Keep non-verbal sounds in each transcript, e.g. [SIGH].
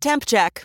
Temp check.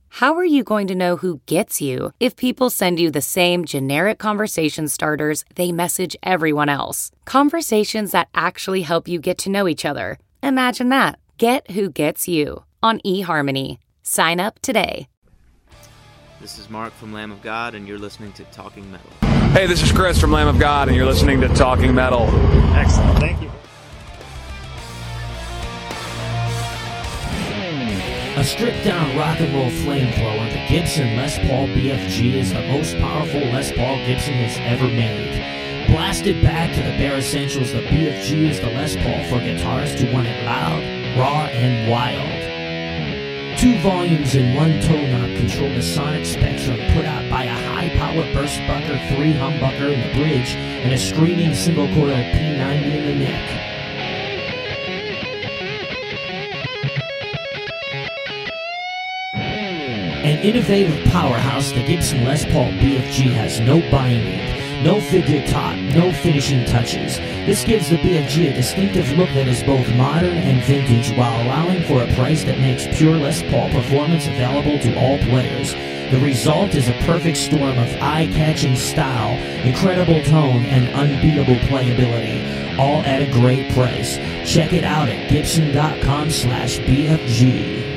How are you going to know who gets you if people send you the same generic conversation starters they message everyone else? Conversations that actually help you get to know each other. Imagine that. Get who gets you on eHarmony. Sign up today. This is Mark from Lamb of God, and you're listening to Talking Metal. Hey, this is Chris from Lamb of God, and you're listening to Talking Metal. Excellent. Thank you. A stripped down rock and roll flamethrower, the Gibson Les Paul BFG is the most powerful Les Paul Gibson has ever made. Blasted back to the bare essentials, the BFG is the Les Paul for guitarists who want it loud, raw, and wild. Two volumes in one tone knob control the sonic spectrum put out by a high-power BurstBucker three humbucker in the bridge, and a screaming single-coil P90 in the neck. An innovative powerhouse, the Gibson Les Paul BFG has no binding, no figure top, no finishing touches. This gives the BFG a distinctive look that is both modern and vintage while allowing for a price that makes pure Les Paul performance available to all players. The result is a perfect storm of eye-catching style, incredible tone, and unbeatable playability, all at a great price. Check it out at gibson.com slash BFG.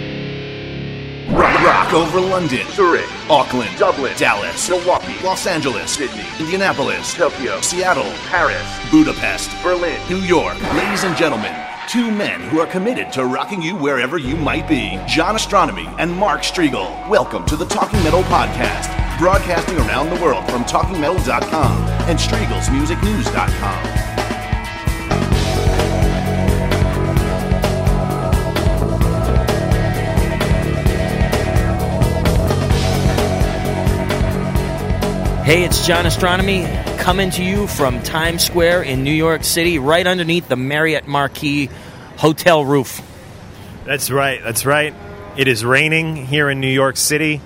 Over London, Zurich, Auckland, Dublin, Dallas, Milwaukee, Los Angeles, Sydney, Indianapolis, Tokyo, Seattle, Paris, Budapest, Berlin, New York. Ladies and gentlemen, two men who are committed to rocking you wherever you might be. John Ostronomy and Mark Strigl. Welcome to the Talking Metal Podcast, broadcasting around the world from TalkingMetal.com and Strigl'sMusicNews.com. Hey, it's John Ostronomy coming to you from Times Square in New York City, right underneath the Marriott Marquis hotel roof. That's right. That's right. It is raining here in New York City.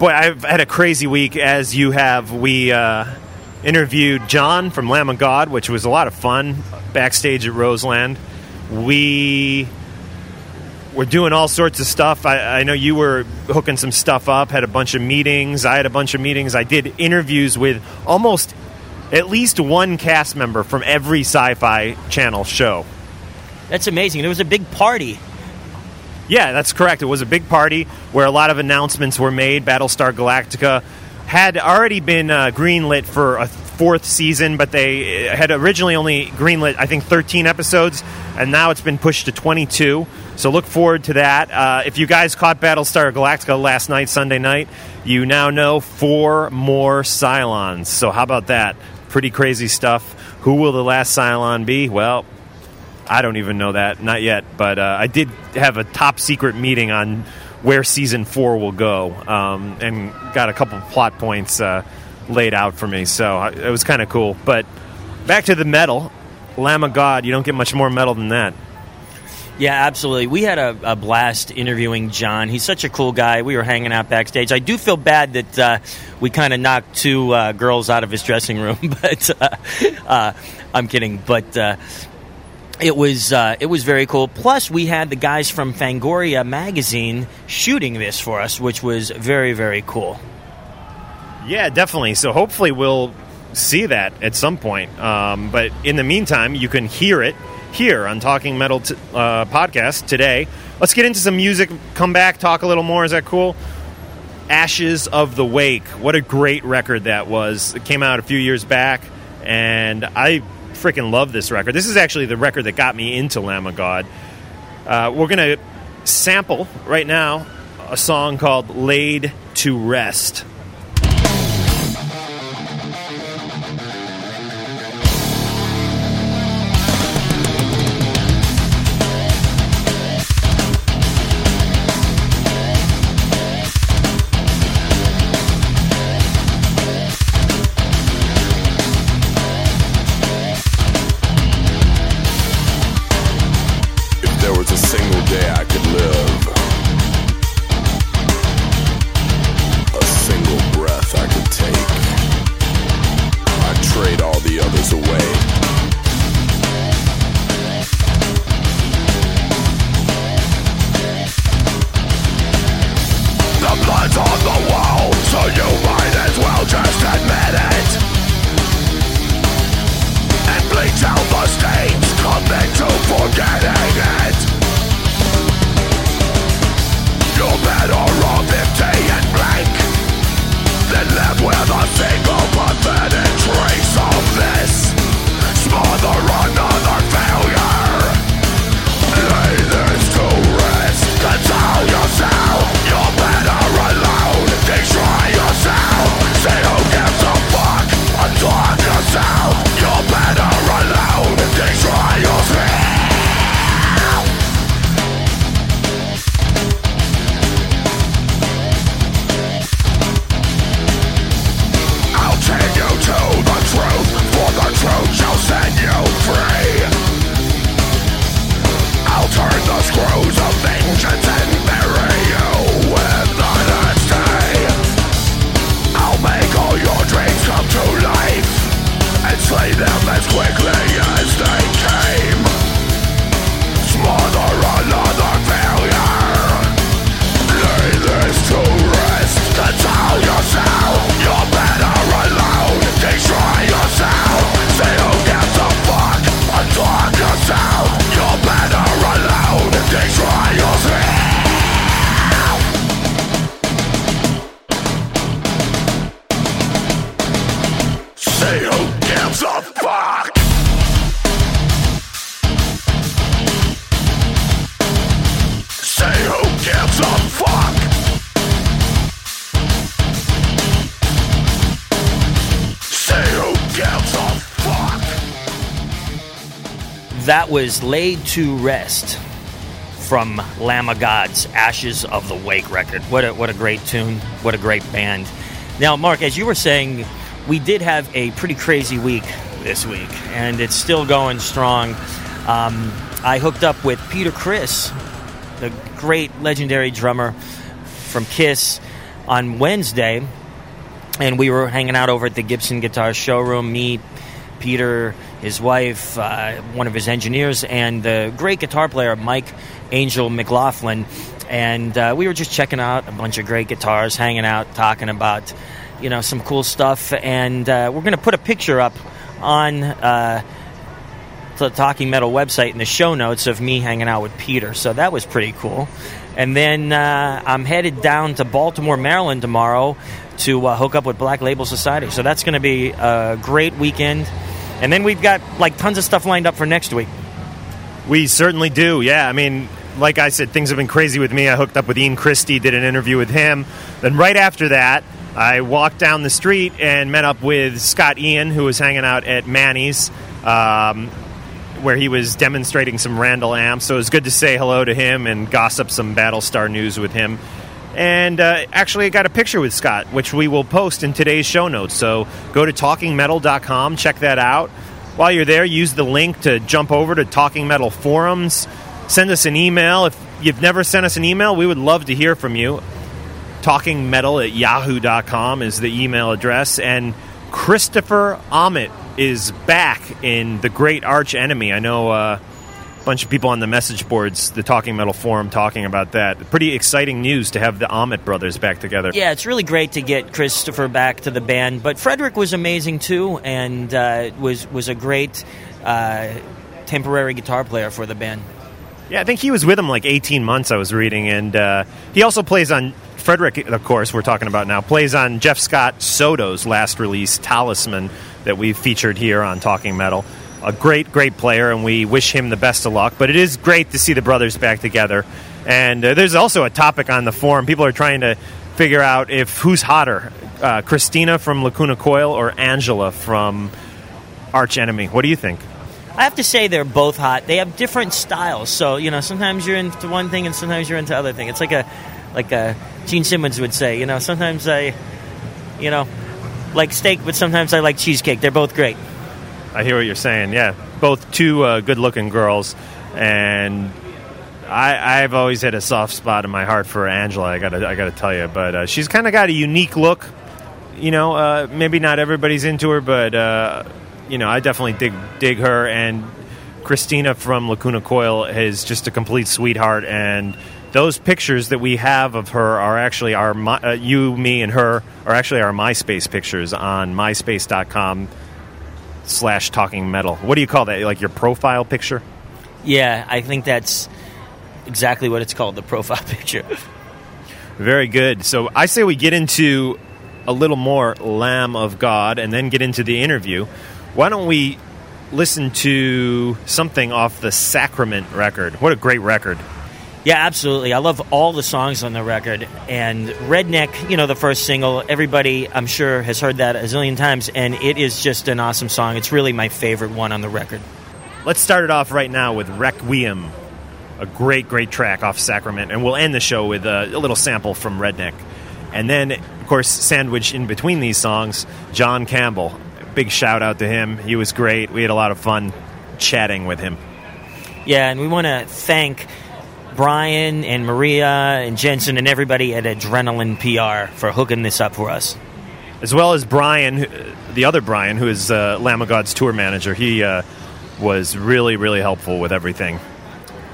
Boy, I've had a crazy week, as you have. We uh, interviewed John from Lamb of God, which was a lot of fun backstage at Roseland. We were doing all sorts of stuff. I, I know you were hooking some stuff up, had a bunch of meetings. I had a bunch of meetings. I did interviews with almost at least one cast member from every sci fi channel show. That's amazing. It was a big party. Yeah, that's correct. It was a big party where a lot of announcements were made. Battlestar Galactica had already been uh, greenlit for a fourth season, but they had originally only greenlit, I think, 13 episodes, and now it's been pushed to 22. So look forward to that. Uh, if you guys caught Battlestar Galactica last night, Sunday night, you now know four more Cylons. So how about that? Pretty crazy stuff. Who will the last Cylon be? Well, I don't even know that, not yet. But uh, I did have a top secret meeting on where season four will go, um, and got a couple of plot points uh, laid out for me. So I- it was kind of cool. But back to the metal, Lamb of God. You don't get much more metal than that. Yeah, absolutely. We had a, a blast interviewing John. He's such a cool guy. We were hanging out backstage. I do feel bad that uh, we kind of knocked two uh, girls out of his dressing room, [LAUGHS] but uh, uh, I'm kidding. But uh, it was uh, it was very cool. Plus, we had the guys from Fangoria magazine shooting this for us, which was very very cool. Yeah, definitely. So hopefully we'll see that at some point. Um, but in the meantime, you can hear it here on Talking Metal t- uh, podcast today. Let's get into some music. Come back, talk a little more. Is that cool? Ashes of the Wake. What a great record that was. It came out a few years back. and I freaking love this record. This is actually the record that got me into Lamb of God. Uh, we're going to sample right now a song called Laid to Rest. That was Laid to Rest from Lamb of God's Ashes of the Wake record. What a, what a great tune. What a great band. Now, Mark, as you were saying, we did have a pretty crazy week this week, and it's still going strong. Um, I hooked up with Peter Criss, the great legendary drummer from Kiss, on Wednesday, and we were hanging out over at the Gibson Guitar Showroom. Me, Peter, his wife, uh, one of his engineers, and the great guitar player Mike Angel McLaughlin. And uh, we were just checking out a bunch of great guitars, hanging out, talking about you know some cool stuff. And uh, we're going to put a picture up on uh, the Talking Metal website in the show notes of me hanging out with Peter. So that was pretty cool. And then uh, I'm headed down to Baltimore, Maryland tomorrow to uh, hook up with Black Label Society. So that's going to be a great weekend. And then we've got like tons of stuff lined up for next week. We certainly do. Yeah, I mean, like I said, things have been crazy with me. I hooked up with Ian Christe, did an interview with him. Then right after that, I walked down the street and met up with Scott Ian, who was hanging out at Manny's, um, where he was demonstrating some Randall amps. So it was good to say hello to him and gossip some Battlestar news with him. And uh, actually, I got a picture with Scott, which we will post in today's show notes. So go to talkingmetal.com, check that out. While you're there, use the link to jump over to Talking Metal forums. Send us an email. If you've never sent us an email, we would love to hear from you. Talkingmetal at yahoo.com is the email address. And Christopher Amott is back in The Great Arch Enemy. I know uh, bunch of people on the message boards, the Talking Metal forum, talking about that. Pretty exciting news to have the Amott brothers back together. Yeah, it's really great to get Christopher back to the band. But Frederick was amazing too, and uh, was was a great uh, temporary guitar player for the band. Yeah, I think he was with him like 18 months, I was reading. And uh, he also plays on, Frederick, of course, we're talking about now, plays on Jeff Scott Soto's last release, Talisman. that we've featured here on Talking Metal. A great, great player, and we wish him the best of luck. But it is great to see the brothers back together. And uh, there's also a topic on the forum. People are trying to figure out if who's hotter, uh, Cristina from Lacuna Coil or Angela from Arch Enemy. What do you think? I have to say they're both hot. They have different styles. So you know, sometimes you're into one thing and sometimes you're into other thing. It's like a like a Gene Simmons would say. You know, sometimes I, you know, like steak, but sometimes I like cheesecake. They're both great. I hear what you're saying. Yeah, both two uh, good-looking girls, and I, I've always had a soft spot in my heart for Angela. I gotta, I gotta tell you, but uh, she's kind of got a unique look. You know, uh, maybe not everybody's into her, but uh, you know, I definitely dig dig her. And Cristina from Lacuna Coil is just a complete sweetheart. And those pictures that we have of her are actually our uh, you, me, and her are actually our MySpace pictures on MySpace.com slash Talking Metal. What do you call that? Like your profile picture? Yeah, I think that's exactly what it's called—the profile [LAUGHS] picture. Very good. So I say we get into a little more Lamb of God and then get into the interview. Why don't we listen to something off the Sacrament record? What a great record. Yeah, absolutely. I love all the songs on the record. And Redneck, you know, the first single, everybody, I'm sure, has heard that a zillion times. And it is just an awesome song. It's really my favorite one on the record. Let's start it off right now with Requiem, a great, great track off Sacrament. And we'll end the show with a, a little sample from Redneck. And then, of course, sandwiched in between these songs, John Campbell. Big shout out to him. He was great. We had a lot of fun chatting with him. Yeah, and we want to thank Brian and Maria and Jensen and everybody at Adrenaline PR for hooking this up for us. As well as Brian, the other Brian, who is uh, Lamb of God's tour manager. He uh, was really, really helpful with everything.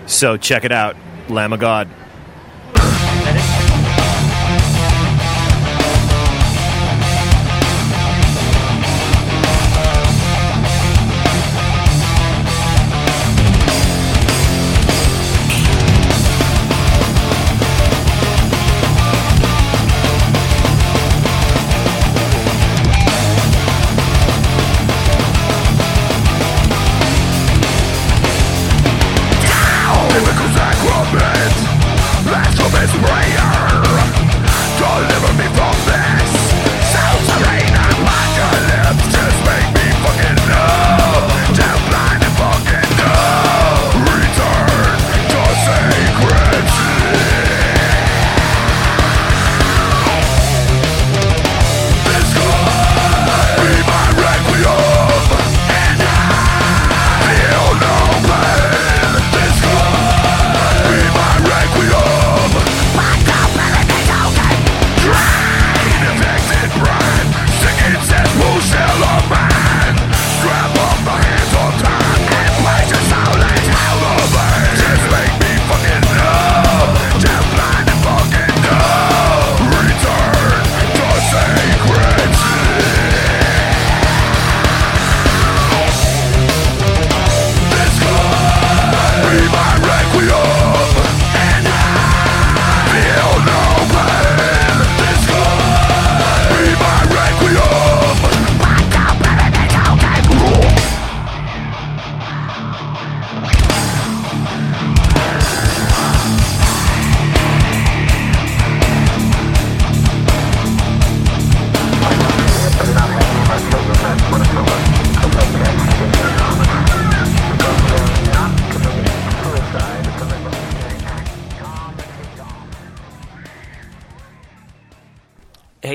So check it out, Lamb of God.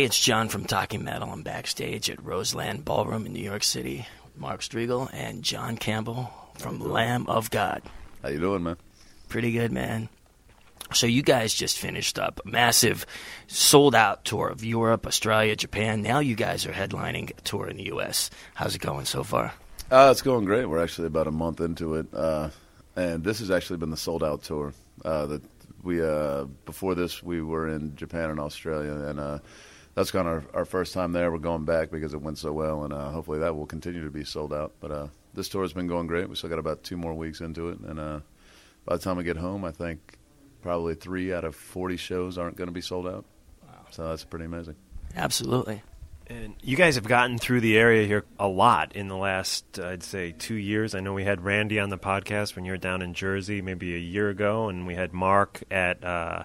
Hey, it's John from Talking Metal. I'm backstage at Roseland Ballroom in New York City with Mark Strigl and John Campbell from Lamb of God. How you doing, man? Pretty good, man. So you guys just finished up a massive sold out tour of Europe, Australia, Japan. Now you guys are headlining a tour in the US. How's it going so far? Uh, it's going great. We're actually about a month into it, uh, and this has actually been the sold out tour. Uh, that we uh, before this we were in Japan and Australia, and uh, that's kind of our, our first time there. We're going back because it went so well, and uh, hopefully that will continue to be sold out. But uh, this tour has been going great. We still got about two more weeks into it, and uh, by the time we get home, I think probably three out of forty shows aren't going to be sold out. Wow. So that's pretty amazing. Absolutely. And you guys have gotten through the area here a lot in the last, I'd say, two years. I know we had Randy on the podcast when you were down in Jersey maybe a year ago, and we had Mark at uh,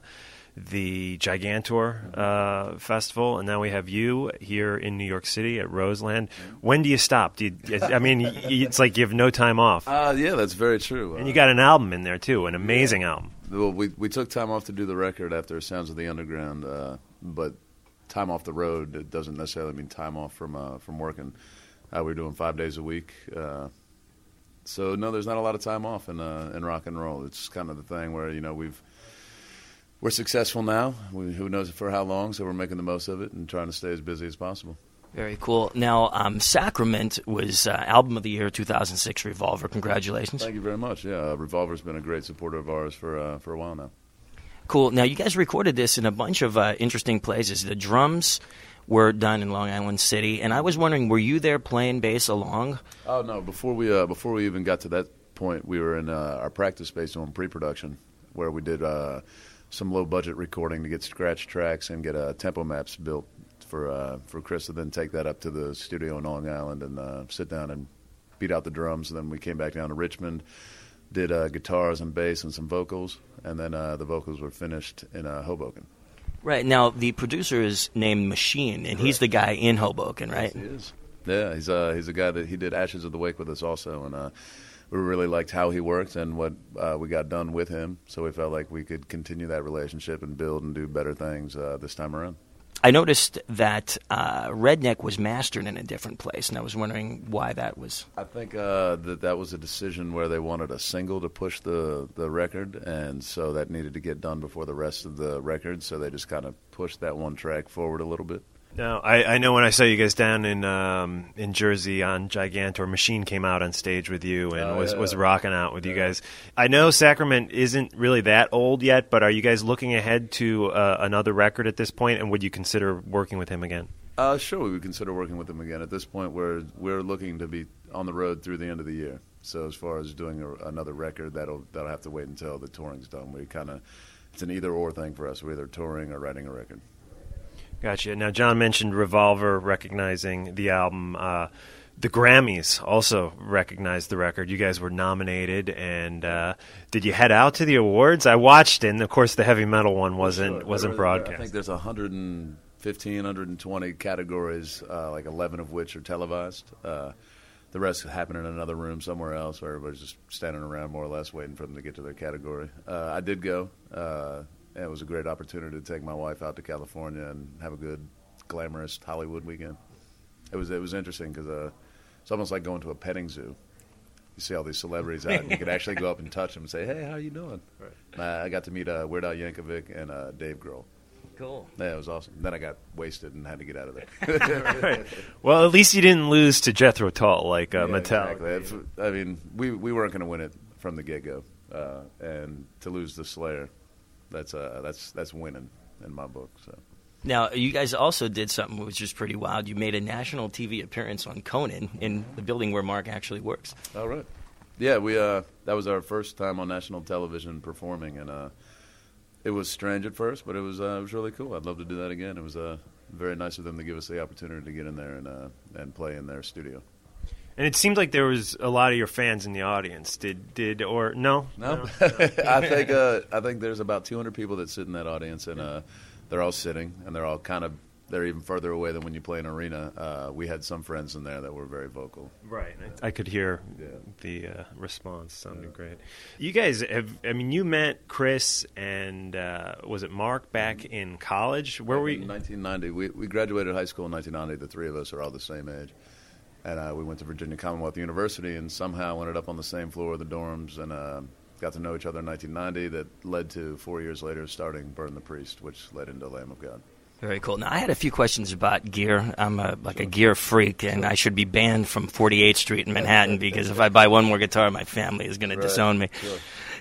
the Gigantour uh, Festival, and now we have you here in New York City at Roseland. When do you stop? Do you, I mean, it's like you have no time off. Uh, yeah, that's very true. And you got an album in there, too, an amazing album. Well, we we took time off to do the record after Sounds of the Underground, uh, but time off the road it doesn't necessarily mean time off from uh, from working. Uh, we're doing five days a week, uh, so no, there's not a lot of time off in uh, in rock and roll. It's kind of the thing where you know we've we're successful now. We, who knows for how long? So we're making the most of it and trying to stay as busy as possible. Very cool. Now, um, Sacrament was uh, album of the year 2006 Revolver. Congratulations. Thank you very much. Yeah, uh, Revolver's been a great supporter of ours for uh, for a while now. Cool. Now, you guys recorded this in a bunch of uh, interesting places. The drums were done in Long Island City, and I was wondering, were you there playing bass along? Oh no! Before we uh, before we even got to that point, we were in uh, our practice space on pre-production, where we did uh, some low budget recording to get scratch tracks and get uh, tempo maps built for uh, for Chris to then take that up to the studio in Long Island and uh, sit down and beat out the drums. And then we came back down to Richmond, did uh, guitars and bass and some vocals, and then uh, the vocals were finished in uh, Hoboken. Right. Now, the producer is named Machine, and he's the guy in Hoboken, right? Yes, he is. Yeah, he's uh, he's a guy that he did Ashes of the Wake with us also, and uh, we really liked how he worked and what uh, we got done with him. So we felt like we could continue that relationship and build and do better things uh, this time around. I noticed that uh, Redneck was mastered in a different place, and I was wondering why that was. I think uh, that that was a decision where they wanted a single to push the the record, and so that needed to get done before the rest of the record. So they just kind of pushed that one track forward a little bit. Now, I, I know when I saw you guys down in um, in Jersey on Gigantour, Machine came out on stage with you and Oh, was, yeah. was rocking out with you guys. I know Sacrament isn't really that old yet, but are you guys looking ahead to uh, another record at this point, and would you consider working with him again? Uh, sure, we would consider working with him again. At this point, we're we're looking to be on the road through the end of the year. So as far as doing a, another record, that'll that'll have to wait until the touring's done. We kind of it's an either or thing for us. We're either touring or writing a record. Gotcha. Now, John mentioned Revolver recognizing the album. Uh, the Grammys also recognized the record. You guys were nominated, and uh, did you head out to the awards? I watched, and of course, the heavy metal one wasn't Sure. wasn't broadcast. I think there's 115, 120 categories, uh, like 11 of which are televised. Uh, the rest happen in another room somewhere else, where everybody's just standing around more or less waiting for them to get to their category. Uh, I did go. And it was a great opportunity to take my wife out to California and have a good, glamorous Hollywood weekend. It was it was interesting because uh, it's almost like going to a petting zoo. You see all these celebrities out, and you could actually go up and touch them and say, "Hey, how are you doing?" Uh, I got to meet uh, Weird Al Yankovic and uh, Dave Grohl. Cool. Yeah, it was awesome. Then I got wasted and had to get out of there. [LAUGHS] Right. Well, at least you didn't lose to Jethro Tull like uh, Yeah, Metallica. exactly. If- I mean, we we weren't going to win it from the get go, uh, and to lose the Slayer, that's uh, that's that's winning in my book. So Now, you guys also did something which is pretty wild. You made a national TV appearance on Conan in the building where Mark actually works. all right, yeah, we uh, that was our first time on national television performing, and uh, it was strange at first, but it was uh, it was really cool. I'd love to do that again. It was uh, very nice of them to give us the opportunity to get in there and uh, and play in their studio. And it seemed like there was a lot of your fans in the audience. Did did or no? No, [LAUGHS] I think uh, I think there's about 200 people that sit in that audience, and uh, they're all sitting, and they're all kind of they're even further away than when you play an arena. Uh, we had some friends in there that were very vocal. Right. I could hear Yeah. the uh, response. Sounded great. You guys have. I mean, you met Chris and uh, was it Mark back in college? Where were you? 1990, we we graduated high school in 1990. The three of us are all the same age, and uh, we went to Virginia Commonwealth University, and somehow ended up on the same floor of the dorms, and uh, got to know each other in 1990. That led to four years later starting Burn the Priest, which led into Lamb of God. Very cool. Now, I had a few questions about gear. I'm a, like a gear freak, and I should be banned from 48th Street in Manhattan because if I buy one more guitar, my family is going to disown me.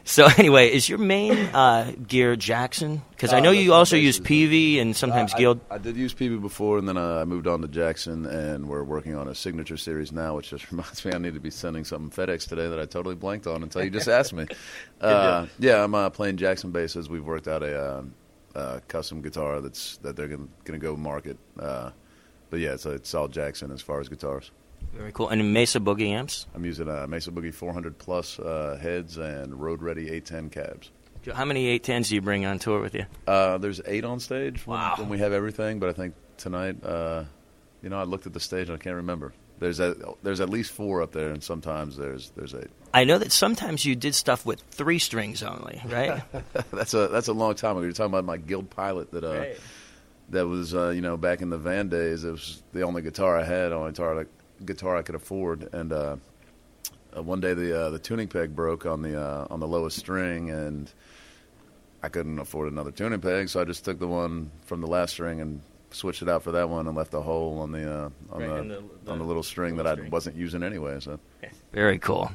So, [LAUGHS] anyway, is your main uh, gear Jackson? Because I Uh, know you also use. PV and sometimes I, Guild. I, I did use PB before, and then uh, I moved on to Jackson, and we're working on a signature series now, which just [LAUGHS] reminds me I need to be sending something FedEx today that I totally blanked on until you just asked me. [LAUGHS] Uh, yeah, I'm uh, playing Jackson basses. We've worked out a uh, uh, custom guitar that's that they're going to go market. Uh, but yeah, it's, it's all Jackson as far as guitars. Very cool. And Mesa Boogie amps? I'm using a Mesa Boogie 400 plus uh, heads and Road Ready 810 cabs. How many 810s do you bring on tour with you? Uh, there's eight on stage when, Wow. when we have everything, but I think tonight, uh, you know, I looked at the stage and I can't remember. There's a, there's at least four up there, and sometimes there's there's eight. I know that sometimes you did stuff with three strings only, right? [LAUGHS] that's a that's a long time ago. You're talking about my Guild Pilot that uh, Right. that was uh, you know back in the van days. It was the only guitar I had, only guitar guitar I could afford. And uh, uh, one day the uh, the tuning peg broke on the uh, on the lowest string, and I couldn't afford another tuning peg, so I just took the one from the last string and switched it out for that one, and left a hole on the uh, on Right, the, in the- on the the little string that I wasn't using anyway. So Very cool.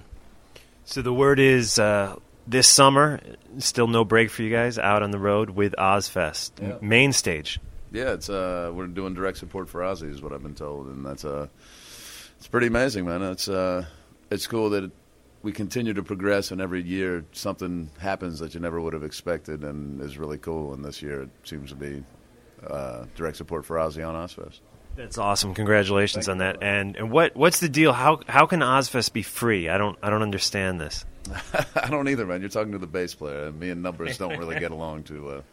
So the word is uh, this summer, still no break for you guys out on the road with Ozzfest, Yeah. main stage. Yeah, it's uh, we're doing direct support for Ozzy is what I've been told, and that's uh, it's pretty amazing, man. It's uh, it's cool that we continue to progress, and every year something happens that you never would have expected, and is really cool. And this year it seems to be uh, direct support for Ozzy on Ozzfest. That's awesome. Congratulations on that. And and what what's the deal? How how can Ozzfest be free? I don't I don't understand this. [LAUGHS] I don't either, man. You're talking to the bass player, and me and numbers don't really get along too well.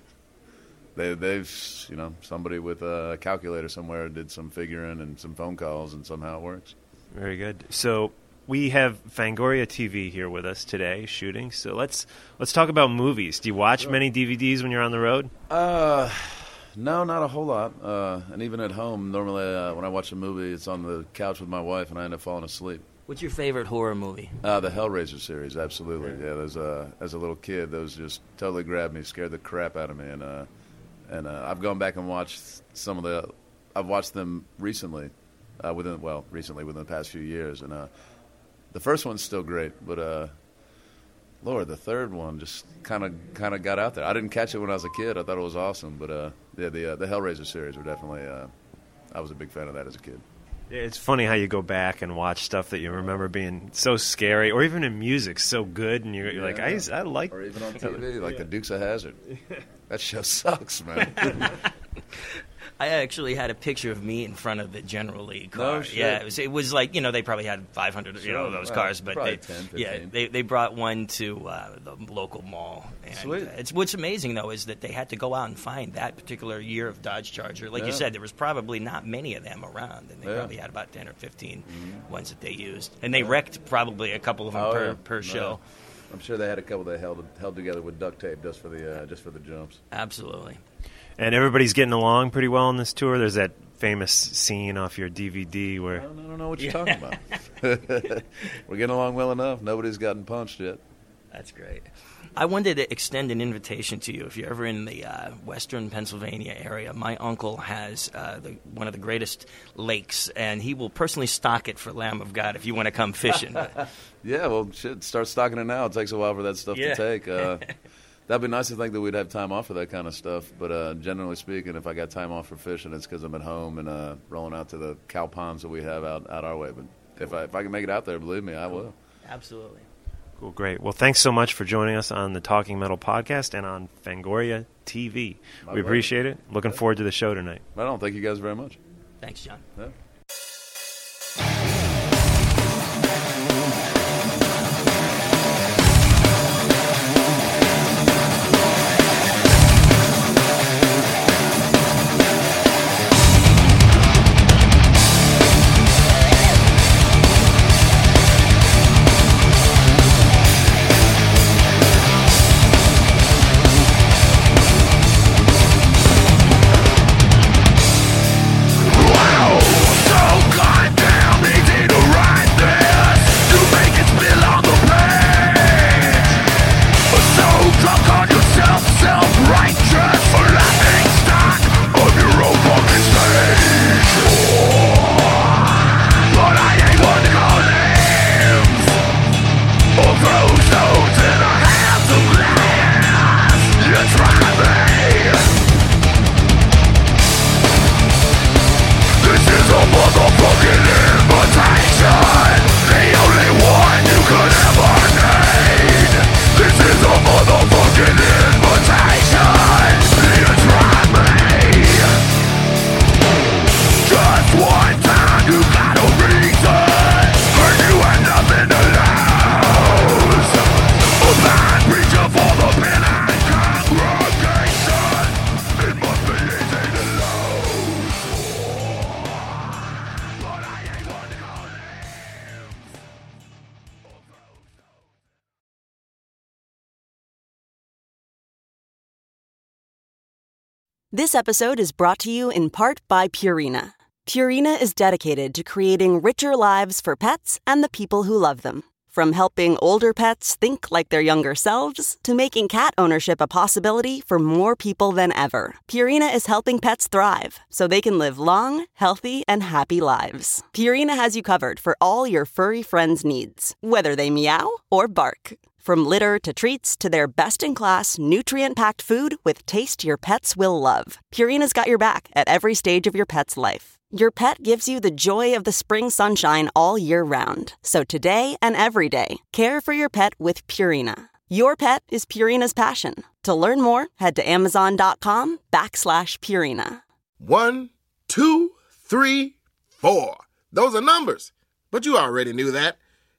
They, they've, you know, somebody with a calculator somewhere did some figuring and some phone calls, and somehow it works. Very good. So we have Fangoria TV here with us today, shooting. So let's let's talk about movies. Do you watch many DVDs when you're on the road? Uh, no, not a whole lot. Uh, and even at home, normally uh, when I watch a movie, it's on the couch with my wife, and I end up falling asleep. What's your favorite horror movie? Uh, the Hellraiser series, absolutely. Yeah, those uh, as a little kid, those just totally grabbed me, scared the crap out of me, and uh, and uh, I've gone back and watched some of the. I've watched them recently, uh, within well, recently within the past few years, and uh, the first one's still great, but uh, Lord, the third one just kind of kind of got out there. I didn't catch it when I was a kid. I thought it was awesome, but uh, yeah, the uh, the Hellraiser series were definitely. Uh, I was a big fan of that as a kid. Yeah, It's funny how you go back and watch stuff that you remember being so scary, or even in music, so good, and you're, you're like, I, I like. Or even on TV, like the Dukes of Hazzard. [LAUGHS] That show sucks, man. [LAUGHS] I actually had a picture of me in front of the General Lee car. No shit. Yeah, it was, it was like you know they probably had 500 you know those Well, cars, but they, 10, yeah they they brought one to uh, the local mall. And Sweet. It's what's amazing though is that they had to go out and find that particular year of Dodge Charger. Like you said, there was probably not many of them around, and they Yeah. Mm-hmm. probably had about 10 or 15 ones that they used, and they wrecked probably a couple of them Oh, per yeah. per No. show. I'm sure they had a couple that held held together with duct tape just for the uh, just for the jumps. Absolutely. And everybody's getting along pretty well on this tour. There's that famous scene off your DVD where I don't, I don't know what you're talking about. [LAUGHS] We're getting along well enough. Nobody's gotten punched yet. That's great. I wanted to extend an invitation to you if you're ever in the uh, western Pennsylvania area. My uncle has uh, the, one of the greatest lakes, and he will personally stock it for Lamb of God if you want to come fishing. [LAUGHS] Yeah, well, shit, start stocking it now. It takes a while for that stuff Yeah. to take. Uh, [LAUGHS] that'd be nice to think that we'd have time off for that kind of stuff. But uh, generally speaking, if I got time off for fishing, it's because I'm at home and uh, rolling out to the cow ponds that we have out, out our way. But if I if I can make it out there, believe me, I will. Absolutely. Cool, great. Well, thanks so much for joining us on the Talking Metal podcast and on Fangoria TV. My we pleasure. appreciate it. Looking forward to the show tonight. I don't thank you guys very much. Thanks, John. Yeah. This episode is brought to you in part by Purina. Purina is dedicated to creating richer lives for pets and the people who love them. From helping older pets think like their younger selves to making cat ownership a possibility for more people than ever, Purina is helping pets thrive so they can live long, healthy, and happy lives. Purina has you covered for all your furry friends' needs, whether they meow or bark. From litter to treats to their best in class, nutrient packed food with taste your pets will love, Purina's got your back at every stage of your pet's life. Your pet gives you the joy of the spring sunshine all year round. So today and every day, care for your pet with Purina. Your pet is Purina's passion. To learn more, head to amazon.com backslash Purina. One, two, three, four. Those are numbers. But you already knew that.